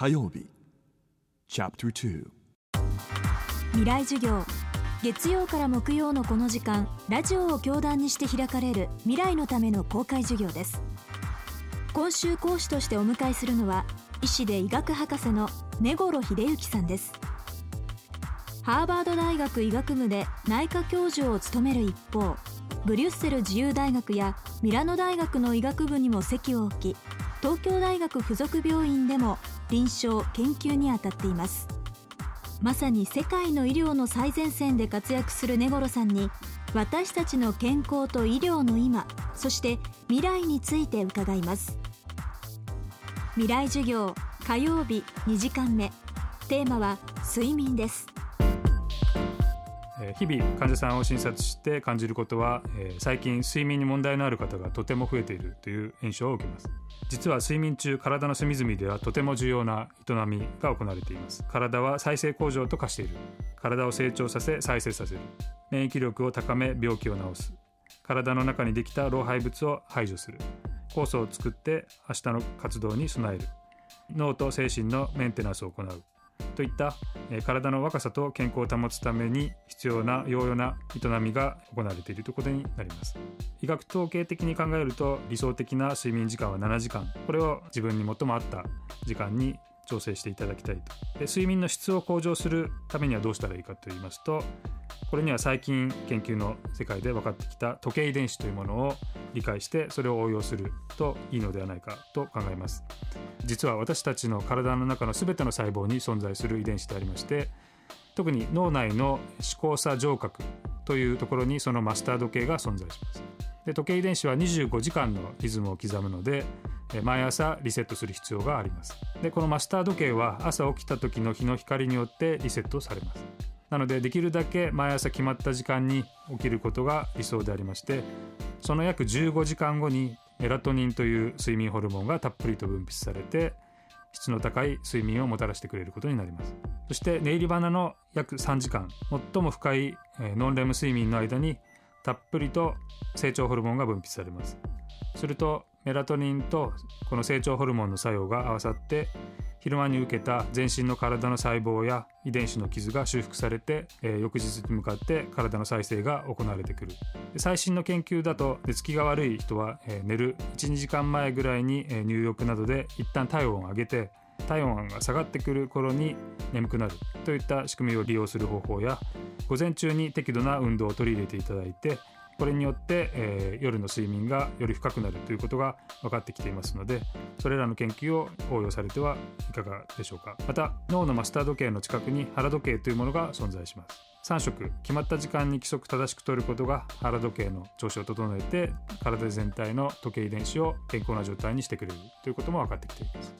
火曜日。チャプター未来授業。月曜から木曜のこの時間ラジオを教壇にして開かれる未来のための公開授業です。今週講師としてお迎えするのは医師で医学博士の根頃秀幸さんです。ハーバード大学医学部で内科教授を務める一方ブリュッセル自由大学やミラノ大学の医学部にも席を置き東京大学附属病院でも臨床研究にあたっています。まさに世界の医療の最前線で活躍する根頃さんに私たちの健康と医療の今そして未来について伺います。未来授業火曜日2時間目。テーマは睡眠です。日々患者さんを診察して感じることはえ最近睡眠に問題のある方がとても増えているという印象を受けます。実は睡眠中体の隅々ではとても重要な営みが行われています。体は再生工場と化している。体を成長させ再生させる。免疫力を高め病気を治す。体の中にできた老廃物を排除する。酵素を作って明日の活動に備える。脳と精神のメンテナンスを行う。といった、え体の若さと健康を保つために必要な容々な営みが行われているということになります。医学統計的に考えると理想的な睡眠時間は7時間。これを自分に最も合った時間に調整していただきたいと。で睡眠の質を向上するためにはどうしたらいいかと言いますとこれには最近研究の世界で分かってきた時計遺伝子というものを理解してそれを応用するといいのではないかと考えます。実は私たちの体の中の全ての細胞に存在する遺伝子でありまして特に脳内の思考差上核というところにそのマスター時計が存在します。で時計遺伝子は25時間のリズムを刻むので毎朝リセットする必要があります。でこのマスター時計は朝起きた時の日の光によってリセットされます。なのでできるだけ毎朝決まった時間に起きることが理想でありましてその約15時間後にメラトニンという睡眠ホルモンがたっぷりと分泌されて質の高い睡眠をもたらしてくれることになります。そして寝入り花の約3時間最も深いノンレム睡眠の間にたっぷりと成長ホルモンが分泌されます。するとメラトニンとこの成長ホルモンの作用が合わさって昼間に受けた全身の体の細胞や遺伝子の傷が修復されて、えー、翌日に向かって体の再生が行われてくる。最新の研究だと寝つきが悪い人は、えー、寝る12時間前ぐらいに、えー、入浴などで一旦体温を上げて体温が下がってくる頃に眠くなるといった仕組みを利用する方法や午前中に適度な運動を取り入れていただいてこれによって、えー、夜の睡眠がより深くなるということが分かってきていますのでそれらの研究を応用されてはいかがでしょうか。また脳のマスター時計の近くに腹時計というものが存在します。3食決まった時間に規則正しくとることが腹時計の調子を整えて体全体の時計遺伝子を健康な状態にしてくれるということも分かってきています。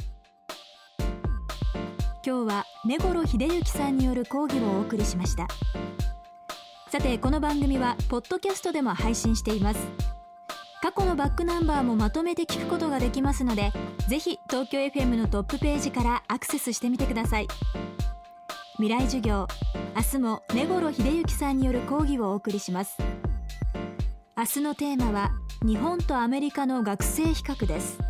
今日は根頃秀幸さんによる講義をお送りしました。さてこの番組はポッドキャストでも配信しています。過去のバックナンバーもまとめて聞くことができますのでぜひ東京 FM のトップページからアクセスしてみてください。未来授業明日も根頃秀幸さんによる講義をお送りします。明日のテーマは日本とアメリカの学生比較です。